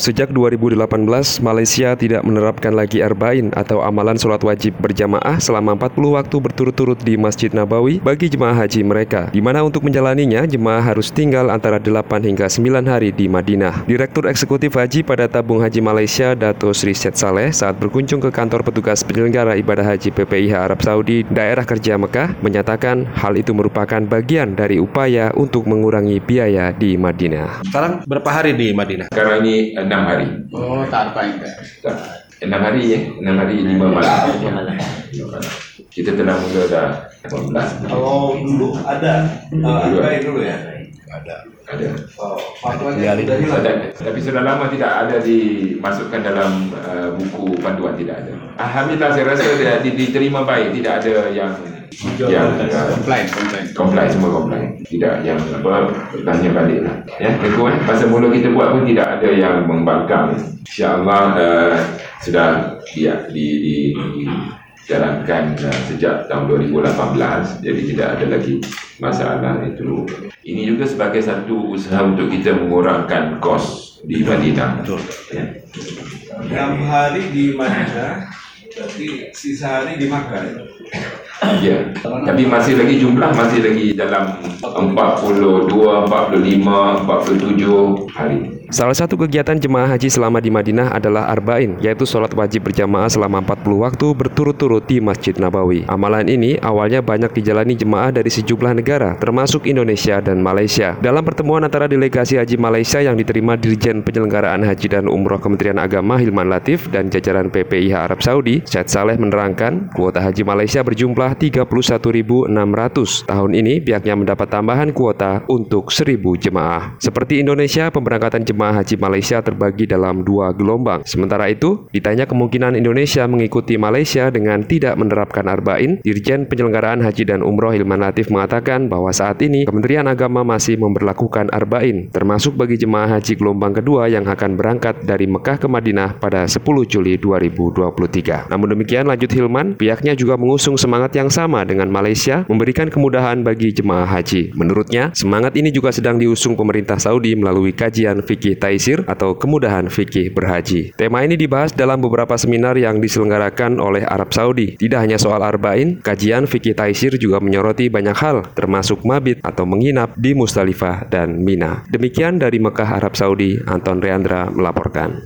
Sejak 2018, Malaysia tidak menerapkan lagi arba'in atau amalan sholat wajib berjamaah selama 40 waktu berturut-turut di Masjid Nabawi bagi jemaah haji mereka, di mana untuk menjalaninya jemaah harus tinggal antara 8 hingga 9 hari di Madinah. Direktur Eksekutif Haji pada Tabung Haji Malaysia, Dato Sri Syed Saleh, saat berkunjung ke kantor petugas penyelenggara ibadah haji PPIH Arab Saudi, daerah kerja Mekah, menyatakan hal itu merupakan bagian dari upaya untuk mengurangi biaya di Madinah. Sekarang berapa hari di Madinah? Sekarang ini enam hari. Oh, tak apa yang Tak. Enam hari ya, enam hari lima malam. Lima malam. Kita telah mula dah 18. Kalau dulu ada uh, dulu ya. Ada. Oh, fatwanya sudah hilang. Ada. Tapi sudah lama tidak ada dimasukkan dalam uh, buku panduan tidak ada. Alhamdulillah saya rasa dia di- diterima baik, tidak ada yang yang uh, komplain, komplain. semua comply. Tidak yang apa tanya balik lah. Ya, teguh eh. Pasal mula kita buat pun tidak ada yang membangkang. InsyaAllah uh, sudah ya, di, di, dijalankan uh, sejak tahun 2018. Jadi tidak ada lagi masalah itu. Ini juga sebagai satu usaha untuk kita mengurangkan kos di Madinah. Betul. Ya. Enam hari di Madinah, berarti sisa hari di Makkah. Ya. Tapi masih lagi jumlah masih lagi dalam 42, 45, 47 hari. Salah satu kegiatan jemaah haji selama di Madinah adalah arba'in, yaitu sholat wajib berjamaah selama 40 waktu berturut-turut di Masjid Nabawi. Amalan ini awalnya banyak dijalani jemaah dari sejumlah negara, termasuk Indonesia dan Malaysia. Dalam pertemuan antara delegasi haji Malaysia yang diterima Dirjen Penyelenggaraan Haji dan Umroh Kementerian Agama Hilman Latif dan jajaran PPIH Arab Saudi, Syed Saleh menerangkan kuota haji Malaysia berjumlah 31.600. Tahun ini pihaknya mendapat tambahan kuota untuk 1.000 jemaah. Seperti Indonesia, pemberangkatan jemaah haji Malaysia terbagi dalam dua gelombang. Sementara itu, ditanya kemungkinan Indonesia mengikuti Malaysia dengan tidak menerapkan arba'in, Dirjen Penyelenggaraan Haji dan Umroh Hilman Latif mengatakan bahwa saat ini Kementerian Agama masih memberlakukan arba'in, termasuk bagi jemaah haji gelombang kedua yang akan berangkat dari Mekah ke Madinah pada 10 Juli 2023. Namun demikian, lanjut Hilman, pihaknya juga mengusung semangat yang sama dengan Malaysia, memberikan kemudahan bagi jemaah haji. Menurutnya, semangat ini juga sedang diusung pemerintah Saudi melalui kajian fikih taisir atau kemudahan fikih berhaji. Tema ini dibahas dalam beberapa seminar yang diselenggarakan oleh Arab Saudi. Tidak hanya soal arba'in, kajian fikih taisir juga menyoroti banyak hal, termasuk mabit atau menginap di Musdalifah dan Mina. Demikian dari Mekah, Arab Saudi, Anton Reandra melaporkan.